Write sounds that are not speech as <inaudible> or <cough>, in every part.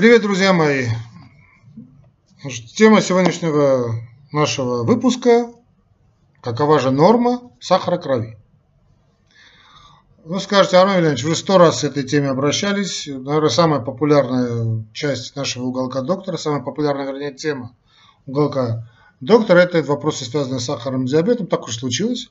Привет, друзья мои! Тема сегодняшнего нашего выпуска – какова же норма сахара крови? Вы скажете, Армен Владимирович, вы сто раз с этой теме обращались. Наверное, самая популярная часть нашего уголка доктора, самая популярная, вернее, тема уголка доктора – это вопросы, связанные с сахаром и диабетом. Так уж случилось,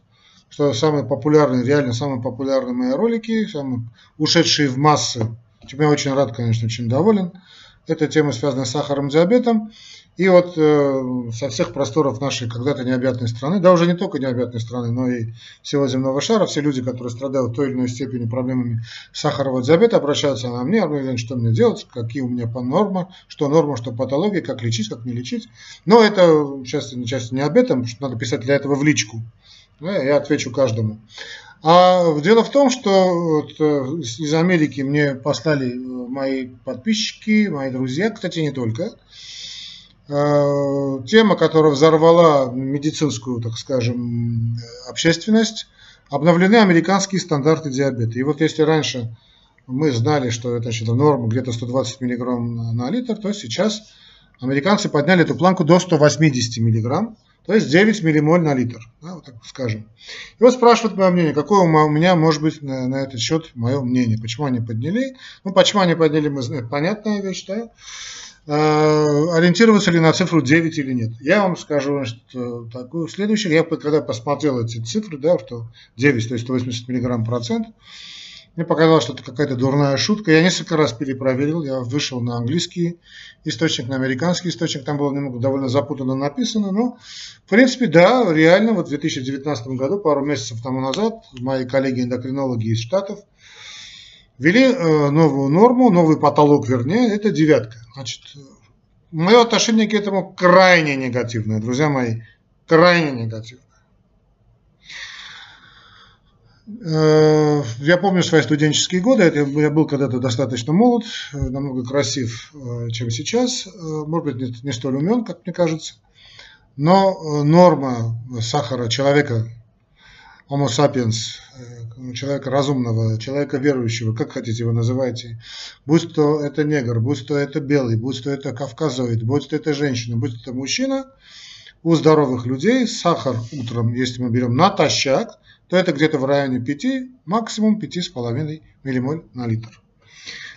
что самые популярные, реально самые популярные мои ролики, самые ушедшие в массы, я очень рад, конечно, очень доволен – эта тема связана с сахаром, диабетом. И вот э, со всех просторов нашей когда-то необъятной страны, да уже не только необъятной страны, но и всего земного шара, все люди, которые страдают той или иной степени проблемами сахарного диабета, обращаются на мне, Армен что мне делать, какие у меня по нормы, что норма, что патология, как лечить, как не лечить. Но это сейчас, сейчас не об этом, что надо писать для этого в личку. Да, я отвечу каждому. А дело в том, что вот э, из Америки мне послали э, мои подписчики, мои друзья, кстати, не только, э, тема, которая взорвала медицинскую, так скажем, общественность, обновлены американские стандарты диабета. И вот если раньше мы знали, что это значит, норма где-то 120 мг на литр, то сейчас американцы подняли эту планку до 180 миллиграмм то есть 9 миллимоль на литр, да, вот так скажем. И вот спрашивают мое мнение, какое у меня может быть на, на этот счет мое мнение, почему они подняли. Ну, почему они подняли, мы знаем, понятная вещь, да. Э, ориентироваться ли на цифру 9 или нет. Я вам скажу что такую следующее. Я когда посмотрел эти цифры, да, что 9, то есть 180 миллиграмм процент, мне показалось, что это какая-то дурная шутка. Я несколько раз перепроверил, я вышел на английский источник, на американский источник, там было немного довольно запутанно написано, но в принципе, да, реально, вот в 2019 году, пару месяцев тому назад, мои коллеги-эндокринологи из Штатов ввели э, новую норму, новый потолок, вернее, это девятка. Значит, мое отношение к этому крайне негативное, друзья мои, крайне негативное. Э, я помню свои студенческие годы, я был когда-то достаточно молод, э, намного красив, э, чем сейчас, может быть, не столь умен, как мне кажется, но норма сахара человека, homo sapiens, человека разумного, человека верующего, как хотите его называйте, будь то это негр, будь то это белый, будь то это кавказоид, будь то это женщина, будь то это мужчина, у здоровых людей сахар утром, если мы берем натощак, то это где-то в районе 5, максимум 5,5 миллимоль на литр.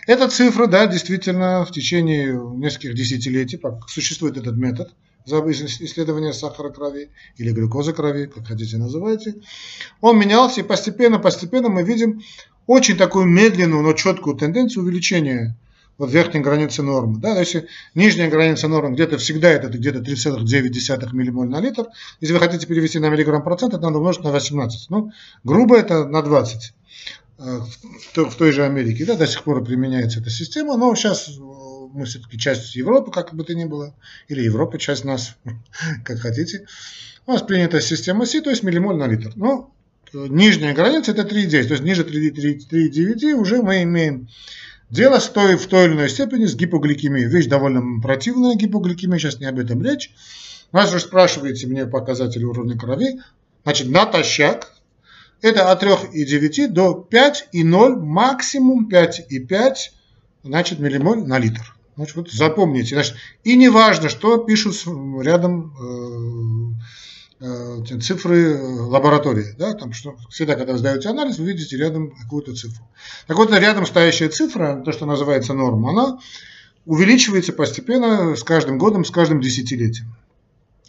Эта цифра, да, действительно, в течение нескольких десятилетий существует этот метод исследования сахара крови или глюкозы крови, как хотите называйте. Он менялся, и постепенно-постепенно мы видим очень такую медленную, но четкую тенденцию увеличения вот верхней границы нормы. Да? Если нижняя граница нормы где-то всегда это где-то 3,9 миллимоль на литр, если вы хотите перевести на миллиграмм процент, это надо умножить на 18. Ну, грубо это на 20 э, в той же Америке. Да, до сих пор применяется эта система, но сейчас э, мы все-таки часть Европы, как бы то ни было, или Европа часть нас, <laughs> как хотите. У нас принята система Си, то есть миллимоль на литр. Но э, нижняя граница это 3,9, то есть ниже 3,9 уже мы имеем Дело стоит в той или иной степени с гипогликемией. Вещь довольно противная гипогликемия, сейчас не об этом речь. Вас же спрашиваете мне показатели уровня крови. Значит, натощак это от 3,9 до 5,0, максимум 5,5 значит, миллимоль на литр. Значит, вот запомните. Значит, и не важно, что пишут рядом э, цифры э, лаборатории. Да, там, что всегда, когда вы сдаете анализ, вы видите рядом какую-то цифру. Так вот, рядом стоящая цифра, то, что называется норма, она увеличивается постепенно с каждым годом, с каждым десятилетием.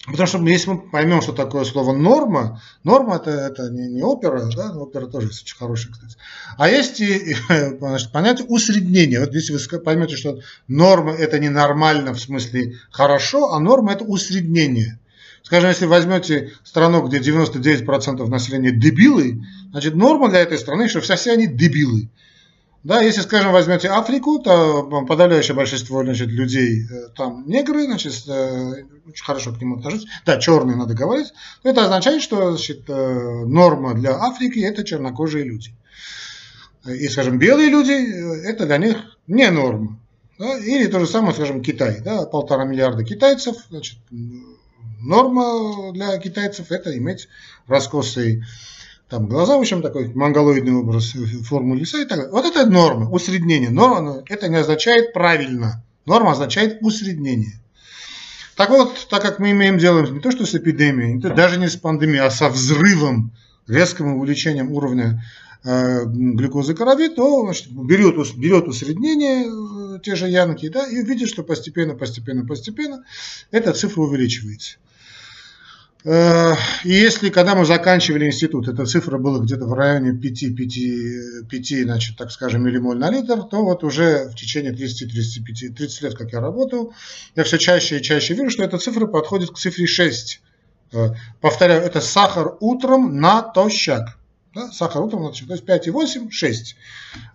Потому что если мы поймем, что такое слово норма, норма это, это не, не опера, да, опера тоже очень хорошая, кстати. А есть и <laughs> значит, понятие усреднения. Вот если вы поймете, что норма это не нормально в смысле хорошо, а норма это усреднение. Скажем, если возьмете страну, где 99% населения дебилы, значит норма для этой страны, что все, все они дебилы. Да, если, скажем, возьмете Африку, то подавляющее большинство значит, людей э, там негры, значит, э, очень хорошо к ним отношусь, да, черные надо говорить, то это означает, что значит, э, норма для Африки это чернокожие люди. И, скажем, белые люди, это для них не норма. Да? Или то же самое, скажем, Китай, да, полтора миллиарда китайцев, значит, Норма для китайцев это иметь раскосые там глаза, в общем, такой монголоидный образ формы лица и так далее. Вот это норма, усреднение. Но это не означает правильно. Норма означает усреднение. Так вот, так как мы имеем дело не то что с эпидемией, даже не с пандемией, а со взрывом, резким увеличением уровня э, глюкозы крови, то значит, берет, берет усреднение э, те же янки да, и видит, что постепенно, постепенно, постепенно эта цифра увеличивается. Э, и если, когда мы заканчивали институт, эта цифра была где-то в районе 5, 5, 5 значит, так скажем, миллимоль на литр, то вот уже в течение 30-35, 30 лет, как я работаю, я все чаще и чаще вижу, что эта цифра подходит к цифре 6. Э, повторяю, это сахар утром натощак. Да? Сахар утром натощак. То есть 5,8, 6.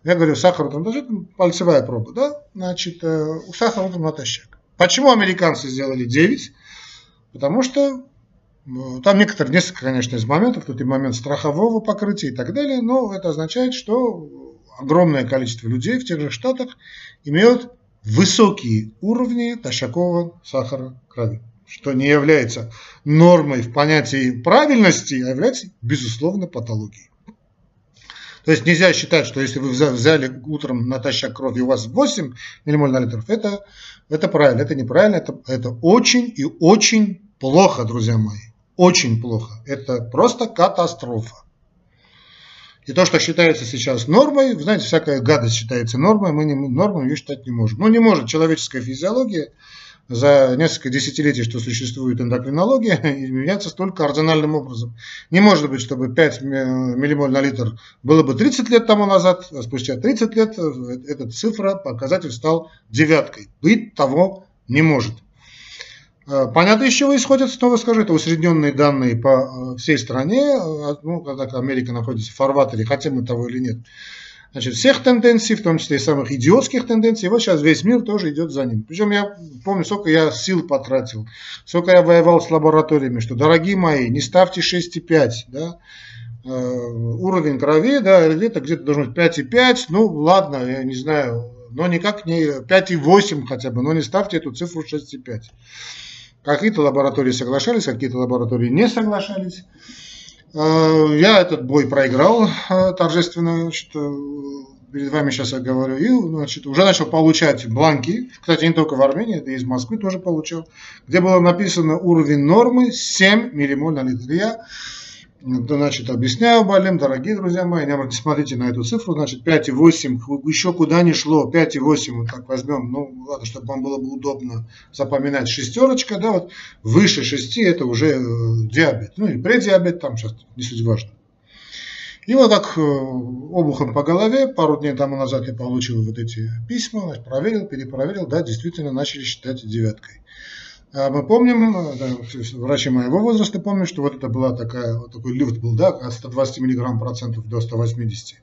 Я говорю, сахар утром натощак, пальцевая проба. Да? Значит, э, сахар утром натощак. Почему американцы сделали 9? Потому что там некоторые, несколько, конечно, из моментов, тут и момент страхового покрытия и так далее, но это означает, что огромное количество людей в тех же штатах имеют высокие уровни тощакового сахара крови, что не является нормой в понятии правильности, а является, безусловно, патологией. То есть нельзя считать, что если вы взяли утром натощак крови, у вас 8 миллимоль на литр, это, это правильно, это неправильно, это, это очень и очень плохо, друзья мои очень плохо. Это просто катастрофа. И то, что считается сейчас нормой, знаете, всякая гадость считается нормой, мы не, нормой ее считать не можем. Ну, не может человеческая физиология за несколько десятилетий, что существует эндокринология, <laughs> изменяться столь кардинальным образом. Не может быть, чтобы 5 миллимоль на литр было бы 30 лет тому назад, а спустя 30 лет эта цифра, показатель стал девяткой. Быть того не может. Э, понятно, из чего исходят, снова скажу, это усредненные данные по э, всей стране, э, ну, когда Америка находится в фарватере, хотим мы того или нет. Значит, всех тенденций, в том числе и самых идиотских тенденций, вот сейчас весь мир тоже идет за ним. Причем я помню, сколько я сил потратил, сколько я воевал с лабораториями, что, дорогие мои, не ставьте 6,5, да, уровень крови, да, где-то где-то должен быть 5,5, ну ладно, я не знаю, но никак не 5,8 хотя бы, но не ставьте эту цифру 6,5. Какие-то лаборатории соглашались, какие-то лаборатории не соглашались. Э, я этот бой проиграл э, торжественно, значит, э, перед вами сейчас я говорю, и значит, уже начал получать бланки, кстати, не только в Армении, это и из Москвы тоже получал, где было написано уровень нормы 7 миллимоль на литр. Я Значит, объясняю болем, дорогие друзья мои, не смотрите на эту цифру, значит, 5,8, еще куда ни шло, 5,8, вот так возьмем, ну, ладно, чтобы вам было бы удобно запоминать, шестерочка, да, вот, выше 6 это уже э, диабет, ну, или предиабет, там сейчас не суть важно. И вот так э, обухом по голове, пару дней тому назад я получил вот эти письма, проверил, перепроверил, да, действительно начали считать девяткой. А мы помним, врачи моего возраста помнят, что вот это была такая, вот такой лифт был, да, от 120 миллиграмм процентов до 180.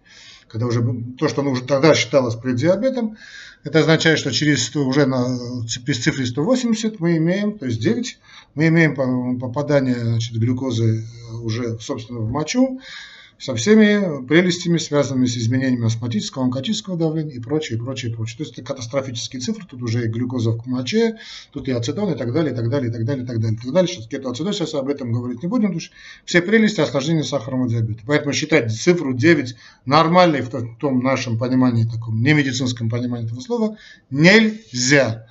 Когда уже то, что уже тогда считалось преддиабетом, это означает, что через уже на при цифре 180 мы имеем, то есть 9, мы имеем попадание значит, глюкозы уже, собственно, в мочу, со всеми прелестями, связанными с изменениями астматического, онкотического давления и прочее, прочее, прочее. То есть это катастрофические цифры, тут уже и глюкоза в моче, тут и ацетон, и так далее, и так далее, и так далее, и так далее. И так далее. Сейчас кетоацидоз, сейчас об этом говорить не будем, потому что все прелести осложнения сахарного диабета. Поэтому считать цифру 9 нормальной в том нашем понимании, таком не медицинском понимании этого слова, нельзя.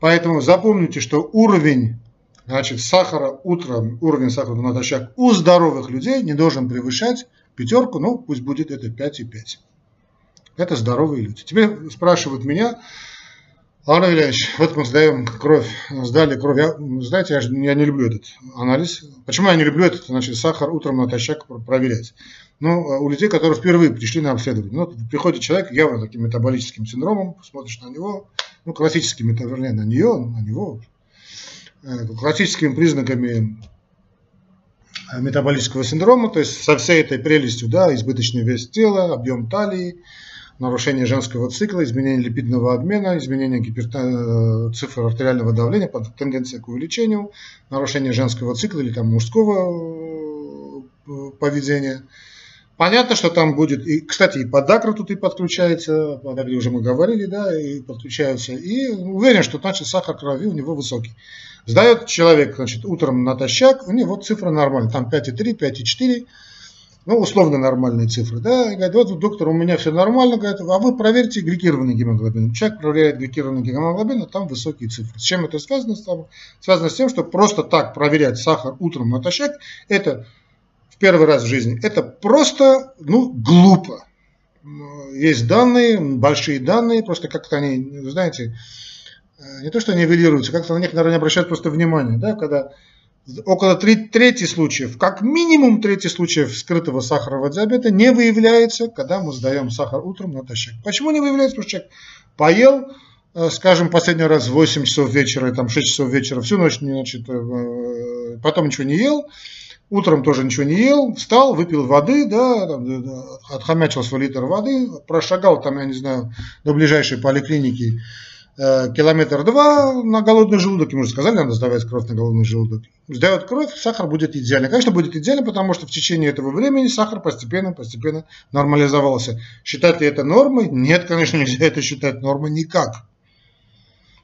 Поэтому запомните, что уровень значит, сахара утром, уровень сахара натощак у здоровых людей не должен превышать пятерку, ну пусть будет это 5,5. Это здоровые люди. Теперь спрашивают меня, Александр Ильич, вот мы сдаем кровь, сдали кровь. Я, знаете, я, я не люблю этот анализ. Почему я не люблю этот, значит, сахар утром натощак проверять? Ну, у людей, которые впервые пришли на обследование. Ну, приходит человек явно таким метаболическим синдромом, смотришь на него, ну, классическим, вернее, на нее, на него, Э, классическими признаками метаболического синдрома, то есть со всей этой прелестью, да, избыточный вес тела, объем талии, нарушение женского цикла, изменение липидного обмена, изменение гиперта... Э, цифр артериального давления, тенденция к увеличению, нарушение женского цикла или там мужского поведения – Понятно, что там будет, и, кстати, и подагра тут и подключается, подагре уже мы говорили, да, и подключаются, и уверен, что, значит, сахар крови у него высокий. Сдает человек, значит, утром натощак, у него цифра нормальная, там 5,3, 5,4, ну, условно нормальные цифры, да, и говорит, вот, доктор, у меня все нормально, говорит, а вы проверьте гликированный гемоглобин. Человек проверяет гликированный гемоглобин, а там высокие цифры. С чем это связано? Связано с тем, что просто так проверять сахар утром натощак, это первый раз в жизни, это просто, ну, глупо. Есть данные, большие данные, просто как-то они, знаете, э, не то, что нивелируются, как-то на них, наверное, не обращают просто внимания, да, когда около трети случаев, как минимум трети случаев скрытого сахарного диабета не выявляется, когда мы сдаем сахар утром натощак. Почему не выявляется? Потому что человек поел, э, скажем, последний раз в 8 часов вечера, там 6 часов вечера, всю ночь, значит, э, потом ничего не ел, утром тоже ничего не ел, встал, выпил воды, да, отхомячил свой литр воды, прошагал там, я не знаю, до ближайшей поликлиники, Э, километр два на голодный желудок, ему же сказали, надо сдавать кровь на голодный желудок. Сдает кровь, сахар будет идеально. Конечно, будет идеально, потому что в течение этого времени сахар постепенно, постепенно нормализовался. Считать ли это нормой? Нет, конечно, нельзя это считать нормой никак.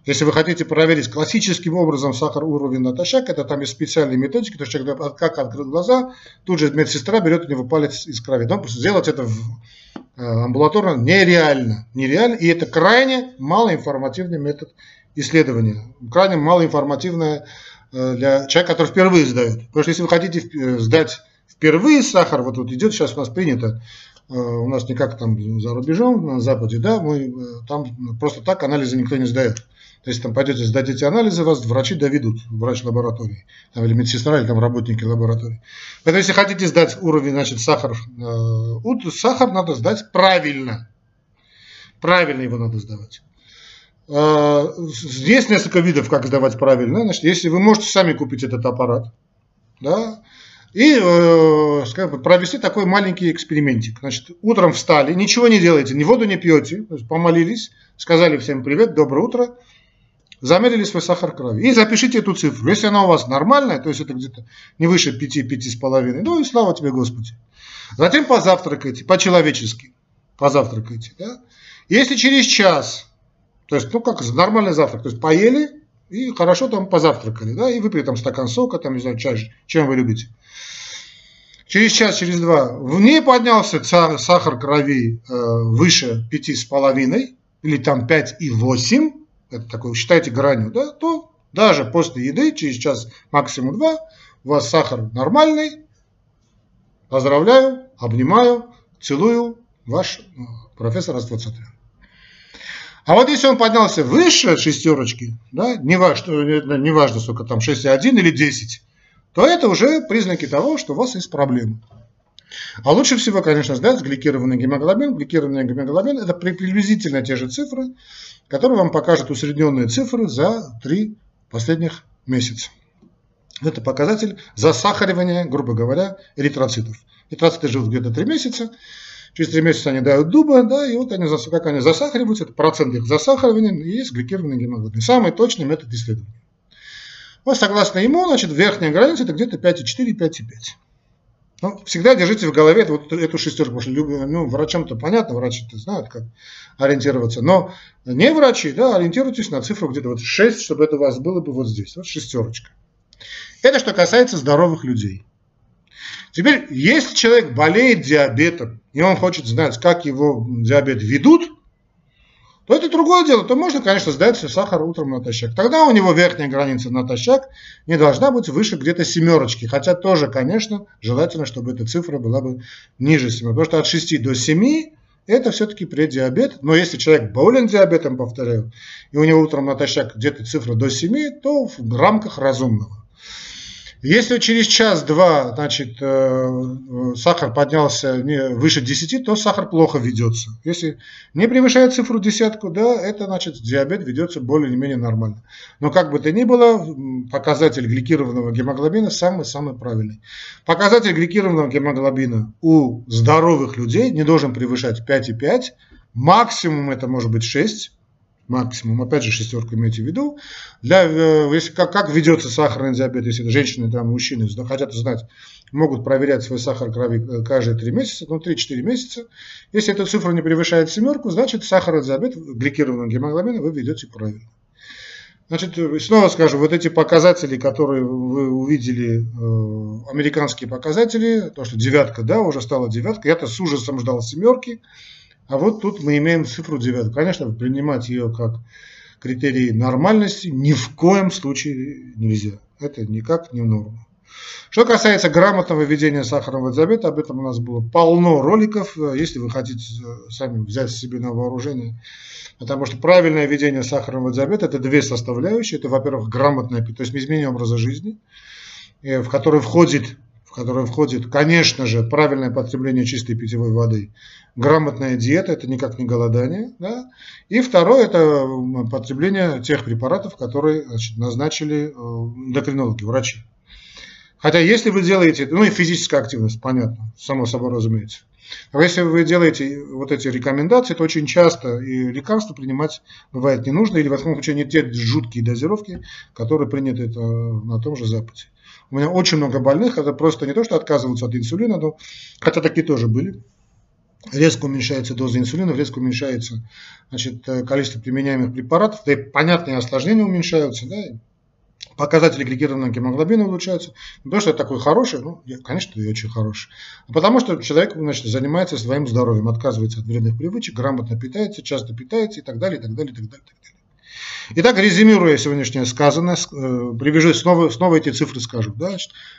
Если вы хотите проверить классическим образом сахар уровень натощак, это там есть специальные методики, то есть человек как открыл глаза, тут же медсестра берет у него палец из крови. Но сделать это в Э, амбулаторно нереально. Нереально. И это крайне малоинформативный метод исследования. Крайне малоинформативное э, для человека, который впервые сдает. Потому что если вы хотите э, сдать впервые сахар, вот тут идет, сейчас у нас принято, у нас не как там за рубежом, на Западе, да, мы там просто так анализы никто не сдает. То есть там пойдете, сдадите анализы, вас врачи доведут, врач лаборатории, там, или медсестра, или там работники лаборатории. Поэтому если хотите сдать уровень, значит, сахар, э, сахар надо сдать правильно. Правильно его надо сдавать. Э, есть несколько видов, как сдавать правильно. Значит, если вы можете сами купить этот аппарат, да, и э, скажем, провести такой маленький экспериментик. Значит, утром встали, ничего не делаете, ни воду не пьете, помолились, сказали всем привет, доброе утро, замерили свой сахар крови. И запишите эту цифру. Если она у вас нормальная, то есть это где-то не выше 5-5,5, ну и слава тебе Господи. Затем позавтракайте, по-человечески. Позавтракайте. Да? Если через час, то есть, ну как нормальный завтрак, то есть поели и хорошо там позавтракали, да, и выпили там стакан сока, там, не знаю, чай, чем вы любите. Через час, через два в ней поднялся сахар крови э, выше 5,5 или там 5,8, это такой, считайте гранью, да, то даже после еды, через час, максимум два, у вас сахар нормальный. Поздравляю, обнимаю, целую, ваш э, профессор Аствацатрян. А вот если он поднялся выше шестерочки, да, не важно, не важно сколько там, 6,1 или 10, то это уже признаки того, что у вас есть проблемы. А лучше всего, конечно, сдать гликированный гемоглобин. Гликированный гемоглобин – это приблизительно те же цифры, которые вам покажут усредненные цифры за три последних месяца. Это показатель засахаривания, грубо говоря, эритроцитов. Эритроциты живут где-то три месяца, через три месяца они дают дуба, да, и вот они, как они засахариваются, это процент их засахаривания, и есть гликированный гемоглобин. Самый точный метод исследования. Вот согласно ему, значит, верхняя граница это где-то 5,4-5,5. Ну, всегда держите в голове вот эту шестерку, потому что ну, врачам-то понятно, врачи-то знают, как ориентироваться. Но не врачи, да, ориентируйтесь на цифру где-то вот 6, чтобы это у вас было бы вот здесь, вот шестерочка. Это что касается здоровых людей. Теперь, если человек болеет диабетом, и он хочет знать, как его диабет ведут, то это другое дело. То можно, конечно, сдать сахар утром натощак. Тогда у него верхняя граница натощак не должна быть выше где-то семерочки. Хотя тоже, конечно, желательно, чтобы эта цифра была бы ниже 7. Потому что от 6 до 7 это все-таки преддиабет. Но если человек болен диабетом, повторяю, и у него утром натощак где-то цифра до 7, то в рамках разумного. Если через час-два значит, э, сахар поднялся выше 10, то сахар плохо ведется. Если не превышает цифру десятку, да, это значит диабет ведется более-менее нормально. Но как бы то ни было, показатель гликированного гемоглобина самый-самый правильный. Показатель гликированного гемоглобина у здоровых людей не должен превышать 5,5, максимум это может быть 6, максимум, опять же шестерку имейте в виду, для, э, если, как, как ведется сахарный диабет, если женщины, там, мужчины хотят узнать, могут проверять свой сахар крови э, каждые 3 месяца, ну 3-4 месяца. Если эта цифра не превышает семерку, значит сахарный диабет, гликированного гемоглобина вы ведете правильно. Значит, снова скажу, вот эти показатели, которые вы увидели, э, американские показатели, то, что девятка, да, уже стала девятка, я-то с ужасом ждал семерки, а вот тут мы имеем цифру девятку. Конечно, принимать ее как критерий нормальности ни в коем случае нельзя. Это никак не в норму. Что касается грамотного ведения сахарного диабета, об этом у нас было полно роликов. Если вы хотите э, сами взять себе на вооружение Потому что правильное ведение сахарного диабета – это две составляющие. Это, во-первых, грамотное, то есть изменение образа жизни, э, в который входит, в входит, конечно же, правильное потребление чистой питьевой воды, грамотная диета – это никак не голодание. Да? И второе – это потребление тех препаратов, которые значит, назначили э, эндокринологи, врачи. Хотя если вы делаете, ну и физическая активность, понятно, само собой разумеется. А если вы делаете вот эти рекомендации, то очень часто и лекарства принимать бывает не нужно, или в этом случае не те жуткие дозировки, которые приняты на том же Западе. У меня очень много больных, это просто не то, что отказываются от инсулина, но, хотя такие тоже были. Резко уменьшается доза инсулина, резко уменьшается значит, количество применяемых препаратов, да и понятные осложнения уменьшаются, да, показатели гликированного гемоглобина улучшаются. Не потому что это такой хороший, ну, конечно, и очень хороший. А потому что человек значит, занимается своим здоровьем, отказывается от вредных привычек, грамотно питается, часто питается и так далее, и так далее, и так далее. И так далее. Итак, резюмируя сегодняшнее сказанное, э, привяжу снова, снова эти цифры скажу. Да?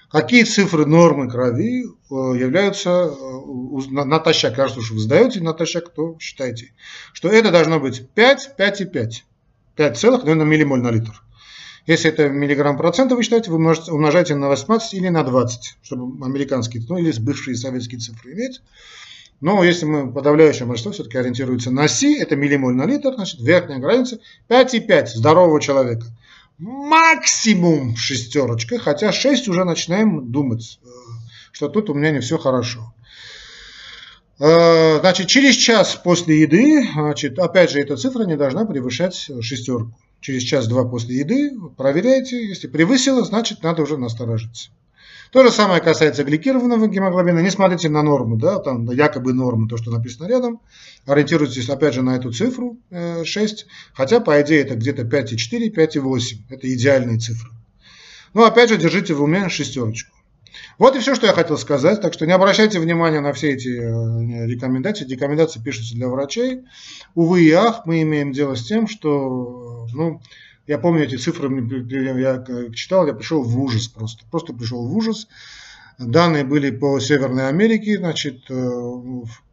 Какие цифры нормы крови э, являются э, натощак? Кажется, что вы сдаете натощак, то считайте, что это должно быть 5, 5 и 5. 5 целых, наверное, миллимоль на литр. Если это миллиграмм процента вы считаете, вы умножаете на 18 или на 20, чтобы американские, ну или бывшие советские цифры иметь. Но если мы подавляющее большинство все-таки ориентируется на Си, это миллимоль на литр, значит верхняя граница 5,5 здорового человека. Максимум шестерочка, хотя 6 уже начинаем думать, э, что тут у меня не все хорошо. Э, значит, через час после еды, значит, опять же, эта цифра не должна превышать шестерку через час-два после еды, проверяйте, если превысило, значит надо уже насторожиться. То же самое касается гликированного гемоглобина. Не смотрите на норму, да, там якобы норма, то, что написано рядом. Ориентируйтесь опять же на эту цифру 6, э, хотя по идее это где-то 5,4, 5,8. Это идеальные цифры. Но опять же держите в уме шестерочку. Вот и все, что я хотел сказать. Так что не обращайте внимания на все эти э, рекомендации. Рекомендации пишутся для врачей. Увы и ах, мы имеем дело с тем, что, ну, я помню эти цифры, я читал, я пришел в ужас просто. Просто пришел в ужас. Данные были по Северной Америке, значит, э,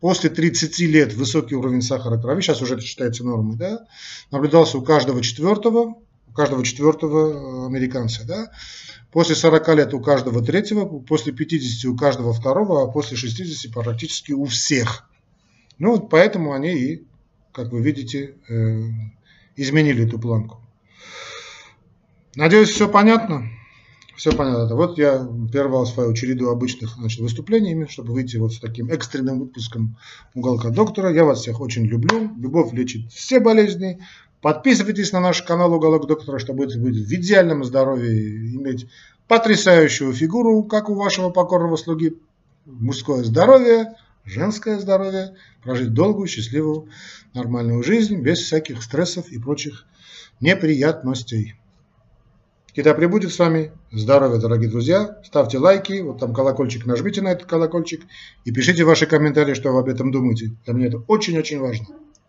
после 30 лет высокий уровень сахара крови, сейчас уже это считается нормой, да, наблюдался у каждого четвертого, у каждого четвертого американца, да, После 40 лет у каждого третьего, после 50 у каждого второго, а после 60 практически у всех. Ну вот поэтому они и, как вы видите, э, изменили эту планку. Надеюсь, все понятно? Все понятно. Вот я прервал свою череду обычных значит, выступлений, чтобы выйти вот с таким экстренным выпуском уголка доктора. Я вас всех очень люблю. Любовь лечит все болезни. Подписывайтесь на наш канал «Уголок доктора», чтобы быть в идеальном здоровье, иметь потрясающую фигуру, как у вашего покорного слуги, мужское здоровье, женское здоровье, прожить долгую, счастливую, нормальную жизнь, без всяких стрессов и прочих неприятностей. И да пребудет с вами здоровье, дорогие друзья. Ставьте лайки, вот там колокольчик, нажмите на этот колокольчик и пишите ваши комментарии, что вы об этом думаете. Для меня это очень-очень важно.